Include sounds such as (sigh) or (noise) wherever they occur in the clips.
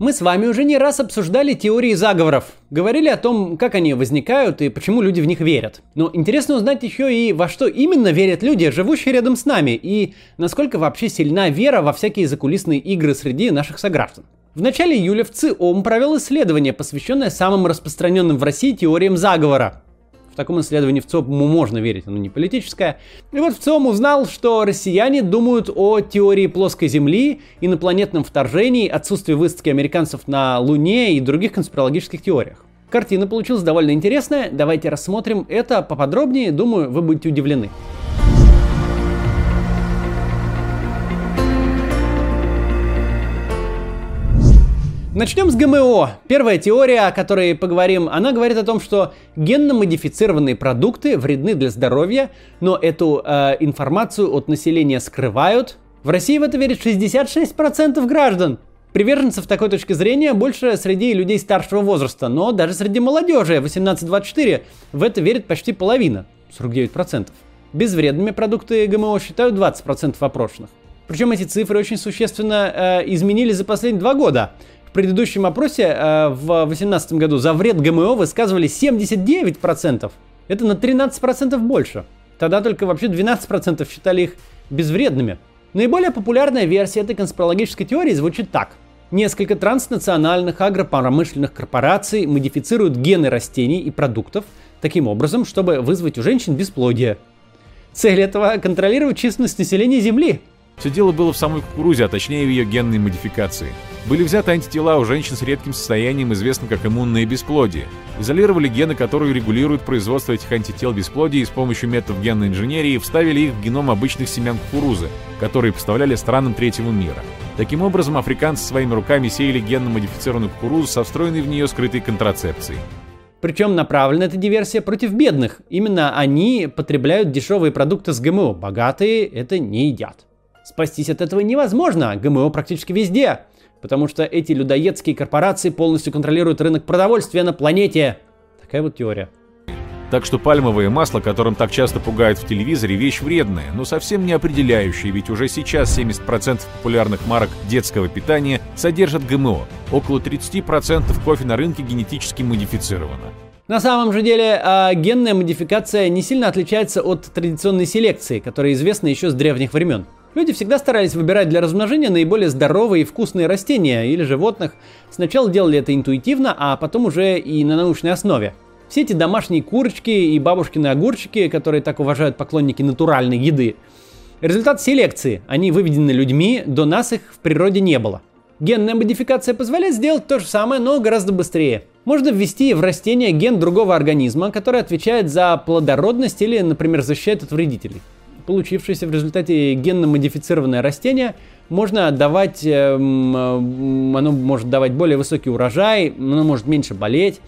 Мы с вами уже не раз обсуждали теории заговоров, говорили о том, как они возникают и почему люди в них верят. Но интересно узнать еще и во что именно верят люди, живущие рядом с нами, и насколько вообще сильна вера во всякие закулисные игры среди наших сограждан. В начале июля в ЦИОМ провел исследование, посвященное самым распространенным в России теориям заговора. В таком исследовании в ЦОП можно верить, оно не политическое. И вот в ЦИОМ узнал, что россияне думают о теории плоской Земли, инопланетном вторжении, отсутствии высадки американцев на Луне и других конспирологических теориях. Картина получилась довольно интересная, давайте рассмотрим это поподробнее, думаю, вы будете удивлены. Начнем с ГМО. Первая теория, о которой поговорим, она говорит о том, что генно-модифицированные продукты вредны для здоровья, но эту э, информацию от населения скрывают. В России в это верит 66% граждан. Приверженцев такой точки зрения больше среди людей старшего возраста, но даже среди молодежи 18-24 в это верит почти половина, 49%. Безвредными продукты ГМО считают 20% опрошенных. Причем эти цифры очень существенно э, изменились за последние два года. В предыдущем опросе э, в 2018 году за вред ГМО высказывали 79%. Это на 13% больше. Тогда только вообще 12% считали их безвредными. Наиболее популярная версия этой конспирологической теории звучит так. Несколько транснациональных агропромышленных корпораций модифицируют гены растений и продуктов таким образом, чтобы вызвать у женщин бесплодие. Цель этого – контролировать численность населения Земли. Все дело было в самой кукурузе, а точнее в ее генной модификации. Были взяты антитела у женщин с редким состоянием, известным как иммунное бесплодие. Изолировали гены, которые регулируют производство этих антител бесплодия и с помощью методов генной инженерии вставили их в геном обычных семян кукурузы, которые поставляли странам третьего мира. Таким образом, африканцы своими руками сеяли генно-модифицированную кукурузу со встроенной в нее скрытой контрацепцией. Причем направлена эта диверсия против бедных. Именно они потребляют дешевые продукты с ГМО. Богатые это не едят. Спастись от этого невозможно, ГМО практически везде, потому что эти людоедские корпорации полностью контролируют рынок продовольствия на планете. Такая вот теория. Так что пальмовое масло, которым так часто пугают в телевизоре, вещь вредная, но совсем не определяющая, ведь уже сейчас 70% популярных марок детского питания содержат ГМО. Около 30% кофе на рынке генетически модифицировано. На самом же деле, э, генная модификация не сильно отличается от традиционной селекции, которая известна еще с древних времен. Люди всегда старались выбирать для размножения наиболее здоровые и вкусные растения или животных. Сначала делали это интуитивно, а потом уже и на научной основе. Все эти домашние курочки и бабушкины огурчики, которые так уважают поклонники натуральной еды, результат селекции. Они выведены людьми, до нас их в природе не было. Генная модификация позволяет сделать то же самое, но гораздо быстрее. Можно ввести в растение ген другого организма, который отвечает за плодородность или, например, защищает от вредителей получившееся в результате генно-модифицированное растение можно отдавать, эм, оно может давать более высокий урожай, оно может меньше болеть.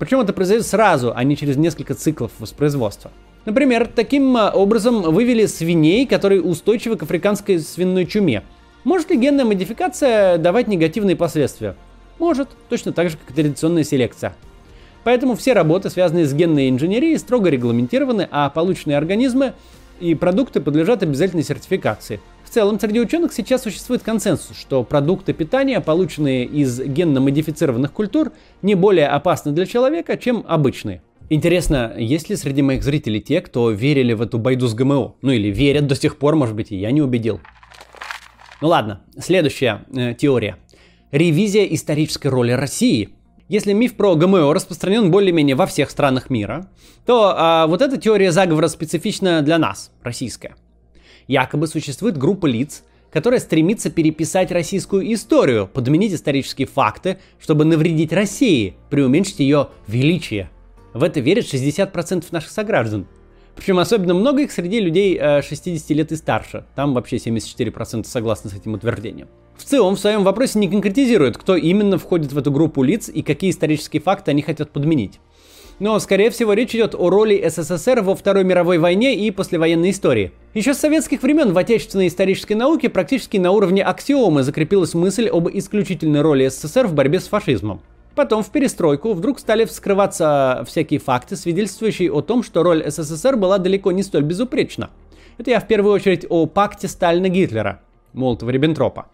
Причем это произойдет сразу, а не через несколько циклов воспроизводства. Например, таким э, образом вывели свиней, которые устойчивы к африканской свиной чуме. Может ли генная модификация давать негативные последствия? Может, точно так же, как и традиционная селекция. Поэтому все работы, связанные с генной инженерией, строго регламентированы, а полученные организмы и продукты подлежат обязательной сертификации. В целом, среди ученых сейчас существует консенсус, что продукты питания, полученные из генно-модифицированных культур, не более опасны для человека, чем обычные. Интересно, есть ли среди моих зрителей те, кто верили в эту байду с ГМО? Ну или верят до сих пор, может быть, и я не убедил. Ну ладно, следующая э, теория. Ревизия исторической роли России – если миф про ГМО распространен более-менее во всех странах мира, то а, вот эта теория заговора специфична для нас, российская. Якобы существует группа лиц, которая стремится переписать российскую историю, подменить исторические факты, чтобы навредить России, преуменьшить ее величие. В это верят 60% наших сограждан. Причем особенно много их среди людей 60 э, лет и старше. Там вообще 74% согласны с этим утверждением. В целом, в своем вопросе не конкретизирует, кто именно входит в эту группу лиц и какие исторические факты они хотят подменить. Но, скорее всего, речь идет о роли СССР во Второй мировой войне и послевоенной истории. Еще с советских времен в отечественной исторической науке практически на уровне аксиомы закрепилась мысль об исключительной роли СССР в борьбе с фашизмом. Потом в перестройку вдруг стали вскрываться всякие факты, свидетельствующие о том, что роль СССР была далеко не столь безупречна. Это я в первую очередь о пакте Сталина-Гитлера, Молотова-Риббентропа.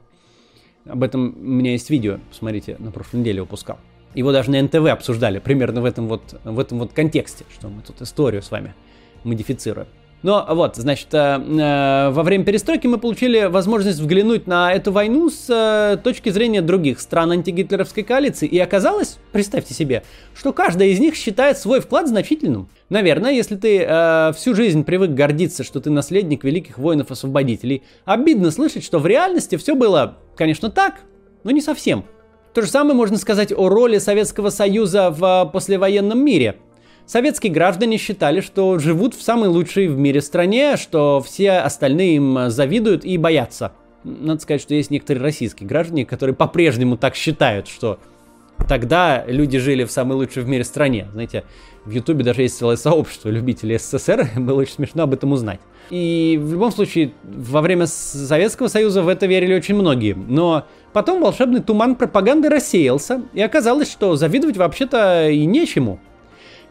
Об этом у меня есть видео, посмотрите, на прошлой неделе выпускал. Его даже на НТВ обсуждали, примерно в этом вот, в этом вот контексте, что мы тут историю с вами модифицируем. Но вот, значит, э, э, во время перестройки мы получили возможность взглянуть на эту войну с э, точки зрения других стран антигитлеровской коалиции. И оказалось, представьте себе, что каждая из них считает свой вклад значительным. Наверное, если ты э, всю жизнь привык гордиться, что ты наследник великих воинов-освободителей, обидно слышать, что в реальности все было, конечно, так, но не совсем. То же самое можно сказать о роли Советского Союза в послевоенном мире – Советские граждане считали, что живут в самой лучшей в мире стране, что все остальные им завидуют и боятся. Надо сказать, что есть некоторые российские граждане, которые по-прежнему так считают, что тогда люди жили в самой лучшей в мире стране. Знаете, в Ютубе даже есть целое сообщество любителей СССР, (laughs) было очень смешно об этом узнать. И в любом случае, во время Советского Союза в это верили очень многие. Но потом волшебный туман пропаганды рассеялся, и оказалось, что завидовать вообще-то и нечему.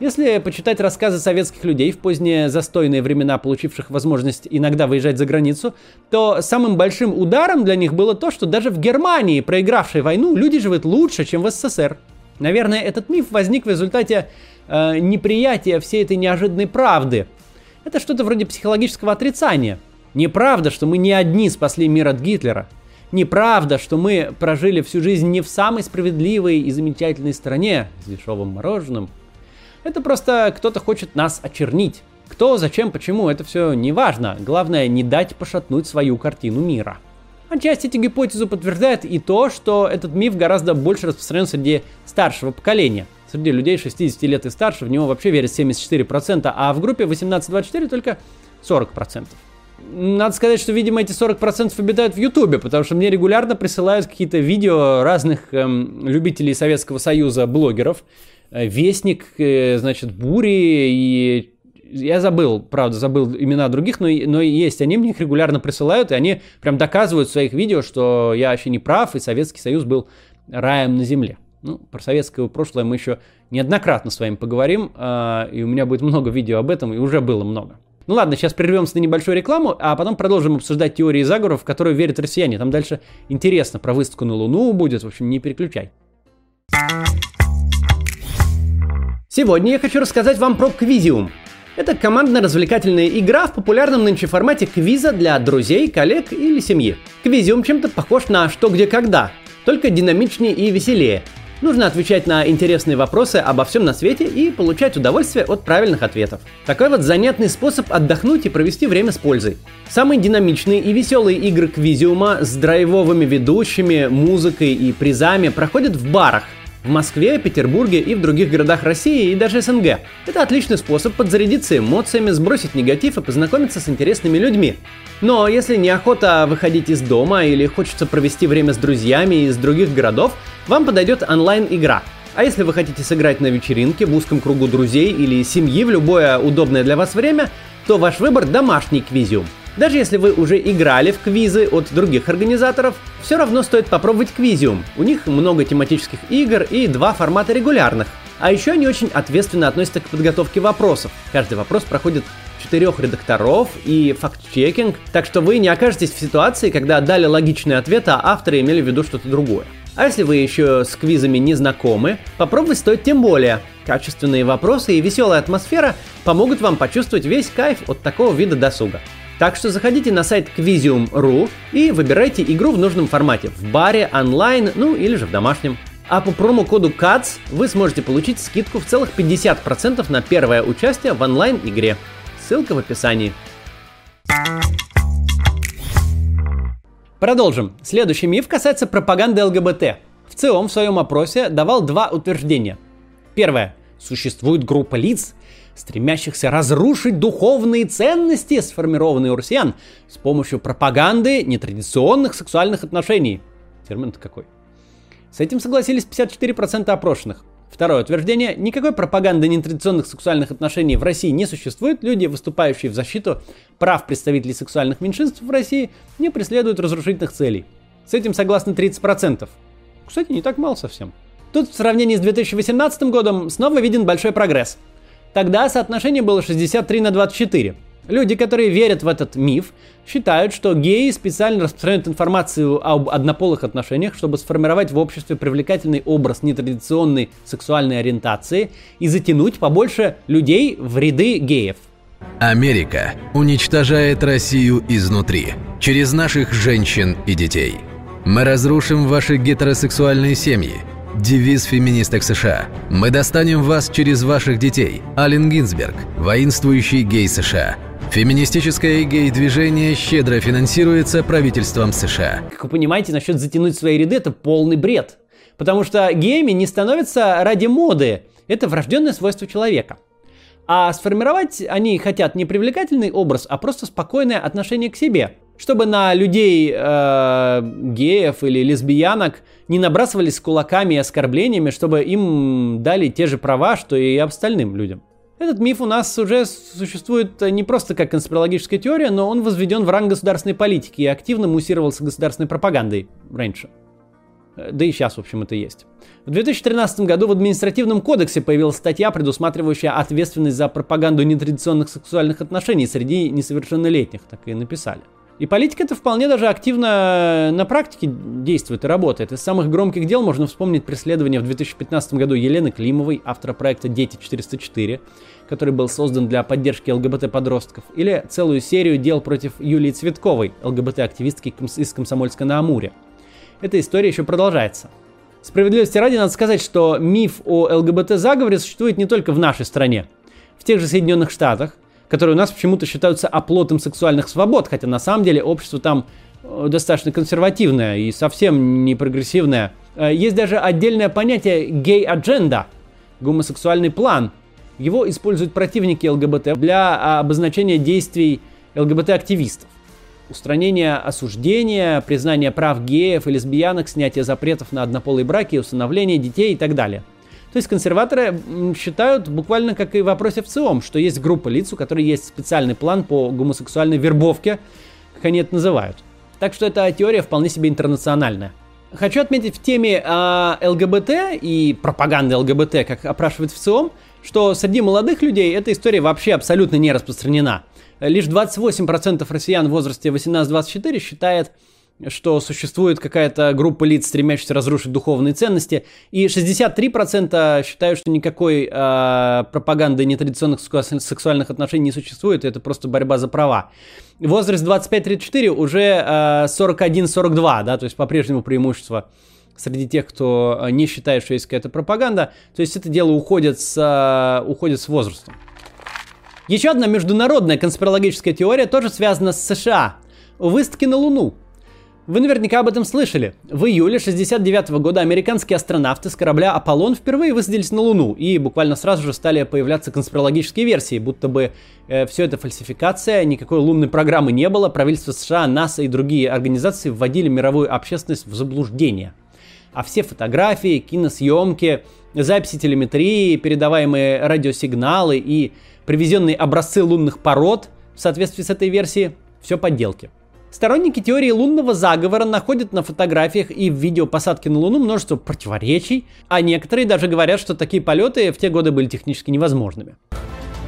Если почитать рассказы советских людей в поздние застойные времена, получивших возможность иногда выезжать за границу, то самым большим ударом для них было то, что даже в Германии, проигравшей войну, люди живут лучше, чем в СССР. Наверное, этот миф возник в результате э, неприятия всей этой неожиданной правды. Это что-то вроде психологического отрицания. Неправда, что мы не одни спасли мир от Гитлера. Неправда, что мы прожили всю жизнь не в самой справедливой и замечательной стране с дешевым мороженым – это просто кто-то хочет нас очернить. Кто, зачем, почему, это все не важно. Главное, не дать пошатнуть свою картину мира. Отчасти эти гипотезу подтверждает и то, что этот миф гораздо больше распространен среди старшего поколения. Среди людей 60 лет и старше в него вообще верят 74%, а в группе 18-24 только 40%. Надо сказать, что, видимо, эти 40% обитают в Ютубе, потому что мне регулярно присылают какие-то видео разных эм, любителей Советского Союза, блогеров, Вестник, э, значит, Бури и я забыл, правда, забыл имена других, но, но есть. Они мне их регулярно присылают, и они прям доказывают в своих видео, что я вообще не прав, и Советский Союз был раем на земле. Ну, про советское прошлое мы еще неоднократно с вами поговорим, э, и у меня будет много видео об этом, и уже было много. Ну ладно, сейчас прервемся на небольшую рекламу, а потом продолжим обсуждать теории заговоров, в которые верят россияне. Там дальше интересно про выставку на Луну будет, в общем, не переключай. Сегодня я хочу рассказать вам про Квизиум. Это командно-развлекательная игра в популярном нынче формате квиза для друзей, коллег или семьи. Квизиум чем-то похож на «Что, где, когда», только динамичнее и веселее. Нужно отвечать на интересные вопросы обо всем на свете и получать удовольствие от правильных ответов. Такой вот занятный способ отдохнуть и провести время с пользой. Самые динамичные и веселые игры Квизиума с драйвовыми ведущими, музыкой и призами проходят в барах – в Москве, Петербурге и в других городах России и даже СНГ. Это отличный способ подзарядиться эмоциями, сбросить негатив и познакомиться с интересными людьми. Но если неохота выходить из дома или хочется провести время с друзьями из других городов, вам подойдет онлайн-игра. А если вы хотите сыграть на вечеринке в узком кругу друзей или семьи в любое удобное для вас время, то ваш выбор домашний квизиум – даже если вы уже играли в квизы от других организаторов, все равно стоит попробовать Квизиум. У них много тематических игр и два формата регулярных. А еще они очень ответственно относятся к подготовке вопросов. Каждый вопрос проходит четырех редакторов и факт-чекинг, так что вы не окажетесь в ситуации, когда дали логичный ответ, а авторы имели в виду что-то другое. А если вы еще с квизами не знакомы, попробовать стоит тем более. Качественные вопросы и веселая атмосфера помогут вам почувствовать весь кайф от такого вида досуга. Так что заходите на сайт Quizium.ru и выбирайте игру в нужном формате, в баре, онлайн, ну или же в домашнем. А по промокоду CATS вы сможете получить скидку в целых 50% на первое участие в онлайн-игре. Ссылка в описании. Продолжим. Следующий миф касается пропаганды ЛГБТ. В ЦИОМ в своем опросе давал два утверждения. Первое. Существует группа лиц, стремящихся разрушить духовные ценности, сформированные у россиян, с помощью пропаганды нетрадиционных сексуальных отношений. Термин-то какой? С этим согласились 54% опрошенных. Второе утверждение. Никакой пропаганды нетрадиционных сексуальных отношений в России не существует. Люди, выступающие в защиту прав представителей сексуальных меньшинств в России, не преследуют разрушительных целей. С этим согласны 30%. Кстати, не так мало совсем. Тут в сравнении с 2018 годом снова виден большой прогресс. Тогда соотношение было 63 на 24. Люди, которые верят в этот миф, считают, что геи специально распространяют информацию об однополых отношениях, чтобы сформировать в обществе привлекательный образ нетрадиционной сексуальной ориентации и затянуть побольше людей в ряды геев. Америка уничтожает Россию изнутри, через наших женщин и детей. Мы разрушим ваши гетеросексуальные семьи, Девиз феминисток США. «Мы достанем вас через ваших детей». Ален Гинзберг, воинствующий гей США. Феминистическое гей-движение щедро финансируется правительством США. Как вы понимаете, насчет затянуть свои ряды это полный бред. Потому что геями не становятся ради моды. Это врожденное свойство человека. А сформировать они хотят не привлекательный образ, а просто спокойное отношение к себе. Чтобы на людей э, геев или лесбиянок не набрасывались с кулаками и оскорблениями, чтобы им дали те же права, что и остальным людям. Этот миф у нас уже существует не просто как конспирологическая теория, но он возведен в ранг государственной политики и активно муссировался государственной пропагандой раньше. Э, да и сейчас, в общем, это есть. В 2013 году в административном кодексе появилась статья, предусматривающая ответственность за пропаганду нетрадиционных сексуальных отношений среди несовершеннолетних, так и написали. И политика это вполне даже активно на практике действует и работает. Из самых громких дел можно вспомнить преследование в 2015 году Елены Климовой, автора проекта «Дети 404», который был создан для поддержки ЛГБТ-подростков, или целую серию дел против Юлии Цветковой, ЛГБТ-активистки из Комсомольска на Амуре. Эта история еще продолжается. Справедливости ради надо сказать, что миф о ЛГБТ-заговоре существует не только в нашей стране. В тех же Соединенных Штатах которые у нас почему-то считаются оплотом сексуальных свобод, хотя на самом деле общество там э, достаточно консервативное и совсем не прогрессивное. Э, есть даже отдельное понятие гей-адженда, гомосексуальный план. Его используют противники ЛГБТ для обозначения действий ЛГБТ-активистов. Устранение осуждения, признание прав геев и лесбиянок, снятие запретов на однополые браки, усыновление детей и так далее – то есть консерваторы считают, буквально как и в вопросе в ЦИОМ, что есть группа лиц, у которой есть специальный план по гомосексуальной вербовке, как они это называют. Так что эта теория вполне себе интернациональная. Хочу отметить в теме э, ЛГБТ и пропаганды ЛГБТ, как опрашивает в ЦИОМ, что среди молодых людей эта история вообще абсолютно не распространена. Лишь 28% россиян в возрасте 18-24 считает, что существует какая-то группа лиц, стремящихся разрушить духовные ценности, и 63% считают, что никакой э, пропаганды нетрадиционных сексуальных отношений не существует, это просто борьба за права. Возраст 25-34 уже э, 41-42, да, то есть по-прежнему преимущество среди тех, кто э, не считает, что есть какая-то пропаганда, то есть это дело уходит с, уходит с возрастом. Еще одна международная конспирологическая теория тоже связана с США. Выставки на Луну. Вы наверняка об этом слышали. В июле 69 года американские астронавты с корабля Аполлон впервые высадились на Луну, и буквально сразу же стали появляться конспирологические версии, будто бы э, все это фальсификация, никакой лунной программы не было, правительство США, НАСА и другие организации вводили мировую общественность в заблуждение. А все фотографии, киносъемки, записи телеметрии, передаваемые радиосигналы и привезенные образцы лунных пород в соответствии с этой версией – все подделки. Сторонники теории лунного заговора находят на фотографиях и в видео посадки на Луну множество противоречий, а некоторые даже говорят, что такие полеты в те годы были технически невозможными.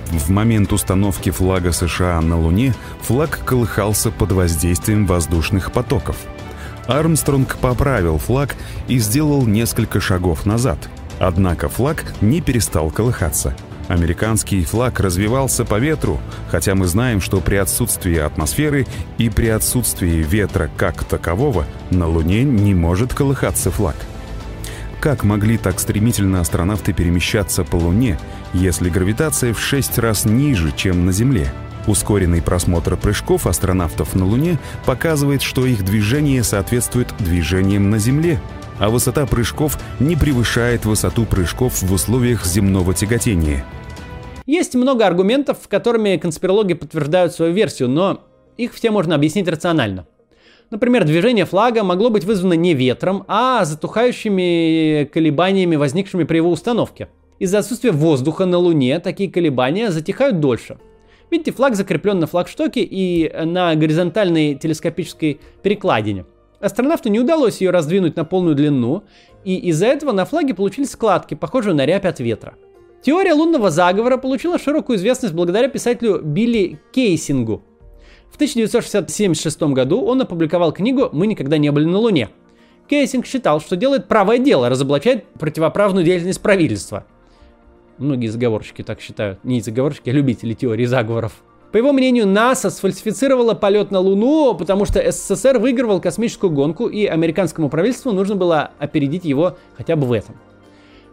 В момент установки флага США на Луне флаг колыхался под воздействием воздушных потоков. Армстронг поправил флаг и сделал несколько шагов назад. Однако флаг не перестал колыхаться – Американский флаг развивался по ветру, хотя мы знаем, что при отсутствии атмосферы и при отсутствии ветра как такового на Луне не может колыхаться флаг. Как могли так стремительно астронавты перемещаться по Луне, если гравитация в 6 раз ниже, чем на Земле? Ускоренный просмотр прыжков астронавтов на Луне показывает, что их движение соответствует движениям на Земле – а высота прыжков не превышает высоту прыжков в условиях земного тяготения. Есть много аргументов, которыми конспирологи подтверждают свою версию, но их все можно объяснить рационально. Например, движение флага могло быть вызвано не ветром, а затухающими колебаниями, возникшими при его установке. Из-за отсутствия воздуха на Луне такие колебания затихают дольше. Видите, флаг закреплен на флагштоке и на горизонтальной телескопической перекладине – Астронавту не удалось ее раздвинуть на полную длину, и из-за этого на флаге получились складки, похожие на рябь от ветра. Теория лунного заговора получила широкую известность благодаря писателю Билли Кейсингу. В 1976 году он опубликовал книгу «Мы никогда не были на Луне». Кейсинг считал, что делает правое дело, разоблачает противоправную деятельность правительства. Многие заговорщики так считают. Не заговорщики, а любители теории заговоров. По его мнению, НАСА сфальсифицировала полет на Луну, потому что СССР выигрывал космическую гонку, и американскому правительству нужно было опередить его хотя бы в этом.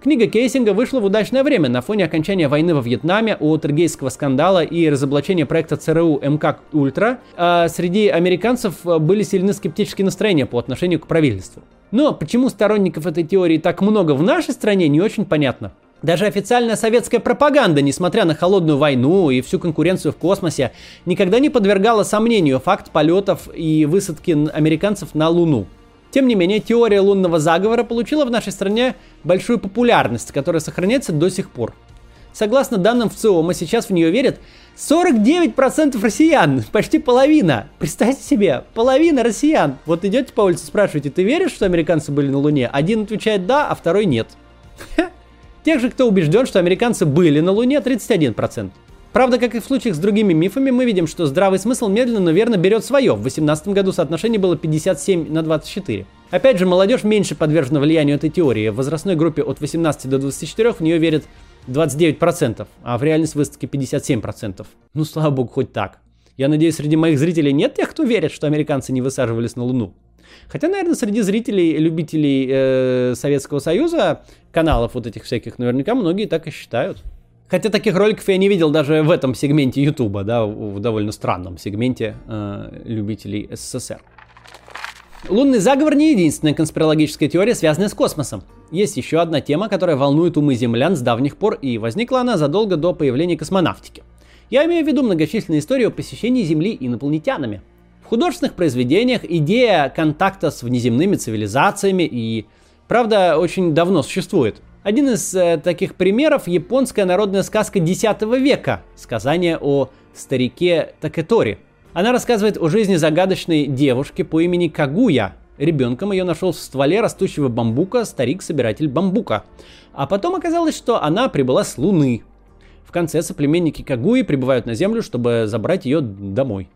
Книга Кейсинга вышла в удачное время на фоне окончания войны во Вьетнаме, Уотергейского скандала и разоблачения проекта ЦРУ МК Ультра. А среди американцев были сильны скептические настроения по отношению к правительству. Но почему сторонников этой теории так много в нашей стране, не очень понятно. Даже официальная советская пропаганда, несмотря на холодную войну и всю конкуренцию в космосе, никогда не подвергала сомнению факт полетов и высадки американцев на Луну. Тем не менее, теория лунного заговора получила в нашей стране большую популярность, которая сохраняется до сих пор. Согласно данным в ЦИОМа, сейчас в нее верят 49% россиян, (laughs) почти половина. Представьте себе, половина россиян. Вот идете по улице, спрашиваете, ты веришь, что американцы были на Луне? Один отвечает да, а второй нет. (laughs) Тех же, кто убежден, что американцы были на Луне, 31%. Правда, как и в случаях с другими мифами, мы видим, что здравый смысл медленно, но верно берет свое. В 2018 году соотношение было 57 на 24. Опять же, молодежь меньше подвержена влиянию этой теории. В возрастной группе от 18 до 24 в нее верят 29%, а в реальность выставки 57%. Ну, слава богу, хоть так. Я надеюсь, среди моих зрителей нет тех, кто верит, что американцы не высаживались на Луну. Хотя, наверное, среди зрителей, любителей э, Советского Союза, каналов вот этих всяких, наверняка многие так и считают. Хотя таких роликов я не видел даже в этом сегменте Ютуба, да, в довольно странном сегменте э, любителей СССР. Лунный заговор не единственная конспирологическая теория, связанная с космосом. Есть еще одна тема, которая волнует умы землян с давних пор, и возникла она задолго до появления космонавтики. Я имею в виду многочисленные истории о посещении Земли инопланетянами – художественных произведениях идея контакта с внеземными цивилизациями и, правда, очень давно существует. Один из э, таких примеров – японская народная сказка X века «Сказание о старике Такетори». Она рассказывает о жизни загадочной девушки по имени Кагуя. Ребенком ее нашел в стволе растущего бамбука старик-собиратель бамбука. А потом оказалось, что она прибыла с Луны. В конце соплеменники Кагуи прибывают на Землю, чтобы забрать ее домой.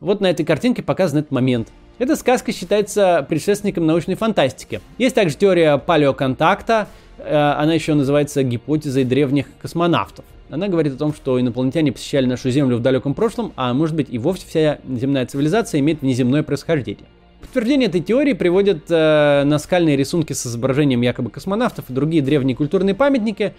Вот на этой картинке показан этот момент. Эта сказка считается предшественником научной фантастики. Есть также теория палеоконтакта, э, она еще называется гипотезой древних космонавтов. Она говорит о том, что инопланетяне посещали нашу Землю в далеком прошлом, а может быть и вовсе вся земная цивилизация имеет внеземное происхождение. Подтверждение этой теории приводят э, наскальные рисунки с изображением якобы космонавтов и другие древние культурные памятники.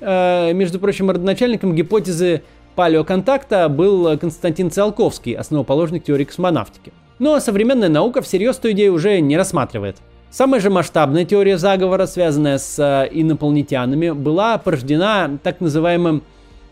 Э, между прочим, родоначальником гипотезы палеоконтакта был Константин Циолковский, основоположник теории космонавтики. Но современная наука всерьез эту идею уже не рассматривает. Самая же масштабная теория заговора, связанная с э, инопланетянами, была порождена так называемым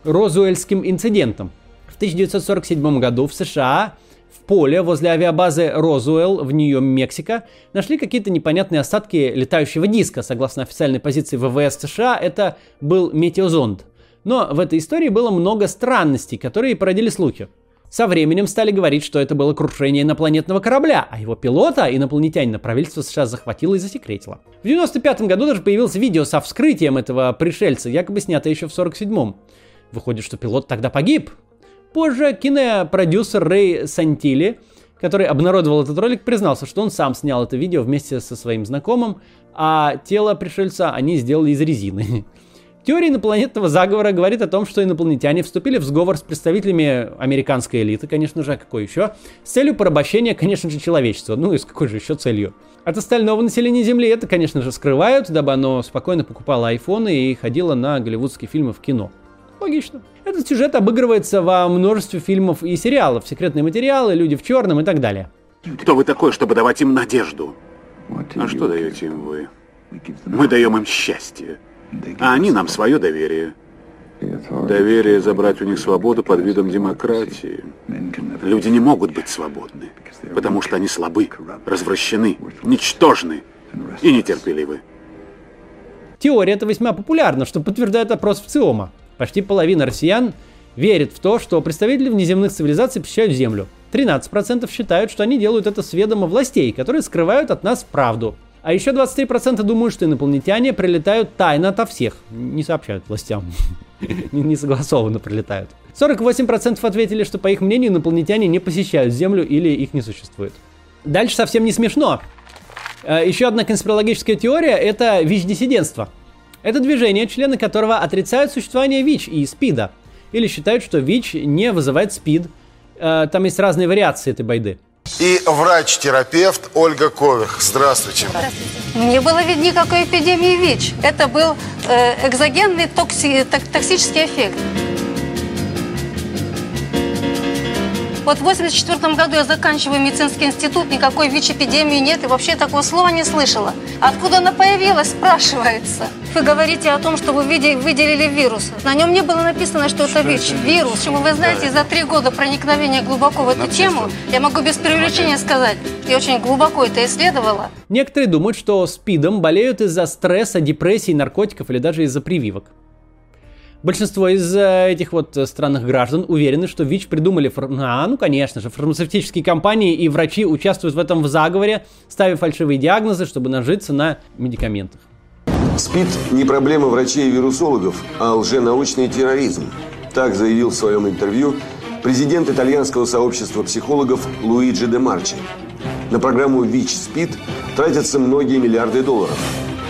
Розуэльским инцидентом. В 1947 году в США в поле возле авиабазы Розуэлл в Нью-Мексико нашли какие-то непонятные остатки летающего диска. Согласно официальной позиции ВВС США, это был метеозонд. Но в этой истории было много странностей, которые породили слухи. Со временем стали говорить, что это было крушение инопланетного корабля, а его пилота, инопланетянина, правительство США захватило и засекретило. В 95 году даже появилось видео со вскрытием этого пришельца, якобы снятое еще в 47-м. Выходит, что пилот тогда погиб. Позже кинопродюсер Рэй Сантили, который обнародовал этот ролик, признался, что он сам снял это видео вместе со своим знакомым, а тело пришельца они сделали из резины. (laughs) Теория инопланетного заговора говорит о том, что инопланетяне вступили в сговор с представителями американской элиты, конечно же, а какой еще, с целью порабощения, конечно же, человечества. Ну и с какой же еще целью? От остального населения Земли это, конечно же, скрывают, дабы оно спокойно покупало айфоны и ходило на голливудские фильмы в кино. Логично. Этот сюжет обыгрывается во множестве фильмов и сериалов, секретные материалы, люди в черном и так далее. Кто вы такой, чтобы давать им надежду? А что даете им вы? Мы даем им счастье. А они нам свое доверие. Доверие забрать у них свободу под видом демократии. Люди не могут быть свободны, потому что они слабы, развращены, ничтожны и нетерпеливы. Теория эта весьма популярна, что подтверждает опрос в ЦИОМа. Почти половина россиян верит в то, что представители внеземных цивилизаций посещают Землю. 13% считают, что они делают это с ведома властей, которые скрывают от нас правду. А еще 23% думают, что инопланетяне прилетают тайно ото всех. Не сообщают властям. (laughs) Не согласованно прилетают. 48% ответили, что, по их мнению, инопланетяне не посещают Землю или их не существует. Дальше совсем не смешно. Э, еще одна конспирологическая теория – это ВИЧ-диссидентство. Это движение, члены которого отрицают существование ВИЧ и СПИДа. Или считают, что ВИЧ не вызывает СПИД. Э, там есть разные вариации этой байды и врач-терапевт Ольга Кових. Здравствуйте. Здравствуйте. Не было ведь никакой эпидемии ВИЧ. Это был э, экзогенный токси, токсический эффект. Вот в 84 году я заканчиваю медицинский институт, никакой ВИЧ-эпидемии нет, и вообще такого слова не слышала. Откуда она появилась, спрашивается. Вы говорите о том, что вы выделили вирус. На нем не было написано, что, что это ВИЧ. Это? Вирус. Почему вы знаете, за три года проникновения глубоко в эту Написано. тему, я могу без преувеличения сказать, я очень глубоко это исследовала. Некоторые думают, что СПИДом болеют из-за стресса, депрессии, наркотиков или даже из-за прививок. Большинство из э, этих вот странных граждан уверены, что ВИЧ придумали... Фар... А, ну, конечно же, фармацевтические компании и врачи участвуют в этом в заговоре, ставя фальшивые диагнозы, чтобы нажиться на медикаментах. СПИД не проблема врачей и вирусологов, а лженаучный терроризм. Так заявил в своем интервью президент итальянского сообщества психологов Луиджи де Марчи. На программу ВИЧ-СПИД тратятся многие миллиарды долларов.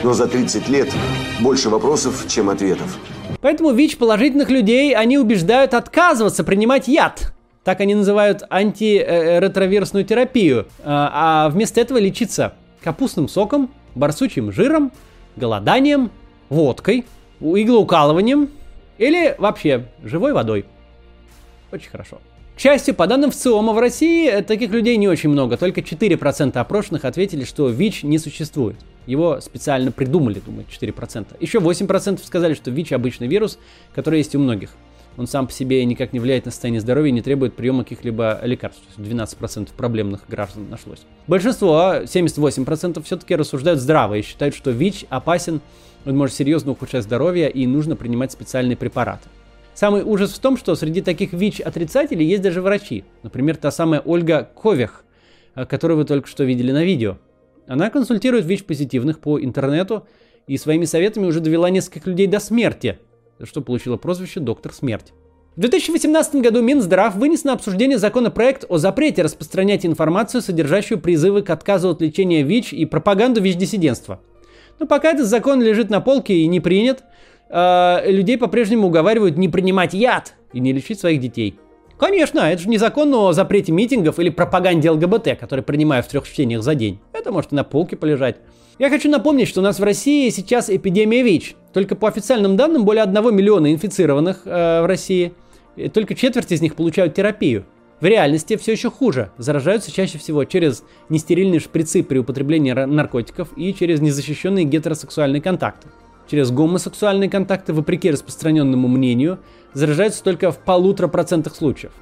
Но за 30 лет больше вопросов, чем ответов. Поэтому ВИЧ-положительных людей они убеждают отказываться принимать яд. Так они называют антиретровирусную терапию. А, а вместо этого лечиться капустным соком, барсучим жиром, голоданием, водкой, иглоукалыванием или вообще живой водой. Очень хорошо. К счастью, по данным ВЦИОМа в России, таких людей не очень много. Только 4% опрошенных ответили, что ВИЧ не существует. Его специально придумали, думаю, 4%. Еще 8% сказали, что ВИЧ обычный вирус, который есть у многих. Он сам по себе никак не влияет на состояние здоровья и не требует приема каких-либо лекарств. 12% проблемных граждан нашлось. Большинство, 78%, все-таки рассуждают здраво и считают, что ВИЧ опасен, он может серьезно ухудшать здоровье и нужно принимать специальные препараты. Самый ужас в том, что среди таких ВИЧ-отрицателей есть даже врачи. Например, та самая Ольга Ковех, которую вы только что видели на видео. Она консультирует ВИЧ-позитивных по интернету и своими советами уже довела нескольких людей до смерти, за что получила прозвище «Доктор Смерть». В 2018 году Минздрав вынес на обсуждение законопроект о запрете распространять информацию, содержащую призывы к отказу от лечения ВИЧ и пропаганду ВИЧ-диссидентства. Но пока этот закон лежит на полке и не принят, э, людей по-прежнему уговаривают не принимать яд и не лечить своих детей. Конечно, это же не закон о запрете митингов или пропаганде ЛГБТ, который принимаю в трех чтениях за день. Это может и на полке полежать. Я хочу напомнить, что у нас в России сейчас эпидемия ВИЧ. Только по официальным данным более 1 миллиона инфицированных э, в России. И только четверть из них получают терапию. В реальности все еще хуже. Заражаются чаще всего через нестерильные шприцы при употреблении наркотиков и через незащищенные гетеросексуальные контакты. Через гомосексуальные контакты, вопреки распространенному мнению, заражаются только в полутора процентах случаев.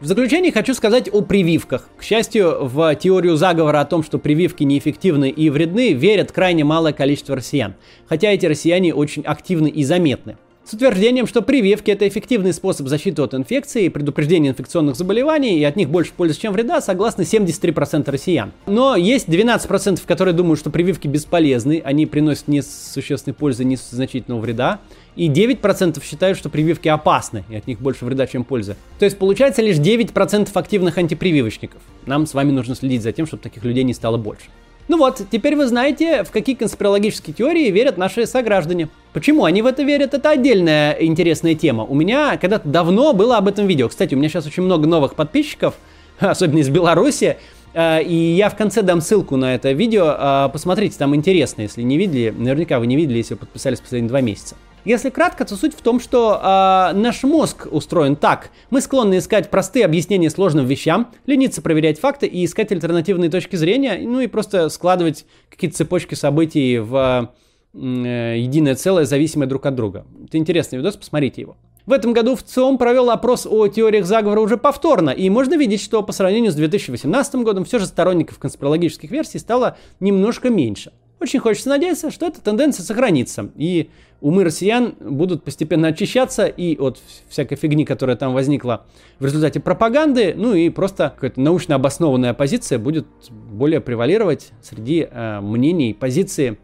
В заключение хочу сказать о прививках. К счастью, в теорию заговора о том, что прививки неэффективны и вредны, верят крайне малое количество россиян. Хотя эти россияне очень активны и заметны с утверждением, что прививки это эффективный способ защиты от инфекции предупреждения инфекционных заболеваний, и от них больше пользы, чем вреда, согласны 73% россиян. Но есть 12%, которые думают, что прививки бесполезны, они приносят не существенной пользы, не значительного вреда, и 9% считают, что прививки опасны, и от них больше вреда, чем пользы. То есть получается лишь 9% активных антипрививочников. Нам с вами нужно следить за тем, чтобы таких людей не стало больше. Ну вот, теперь вы знаете, в какие конспирологические теории верят наши сограждане. Почему они в это верят, это отдельная интересная тема. У меня когда-то давно было об этом видео. Кстати, у меня сейчас очень много новых подписчиков, (laughs) особенно из Беларуси. Э, и я в конце дам ссылку на это видео. Э, посмотрите, там интересно, если не видели. Наверняка вы не видели, если подписались последние два месяца. Если кратко, то суть в том, что э, наш мозг устроен так. Мы склонны искать простые объяснения сложным вещам, лениться проверять факты и искать альтернативные точки зрения, ну и просто складывать какие-то цепочки событий в э, единое целое, зависимое друг от друга. Это интересный видос, посмотрите его. В этом году в ЦИОМ провел опрос о теориях заговора уже повторно, и можно видеть, что по сравнению с 2018 годом все же сторонников конспирологических версий стало немножко меньше. Очень хочется надеяться, что эта тенденция сохранится, и умы россиян будут постепенно очищаться и от всякой фигни, которая там возникла в результате пропаганды, ну и просто какая-то научно обоснованная позиция будет более превалировать среди э, мнений, позиции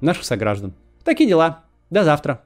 наших сограждан. Такие дела. До завтра.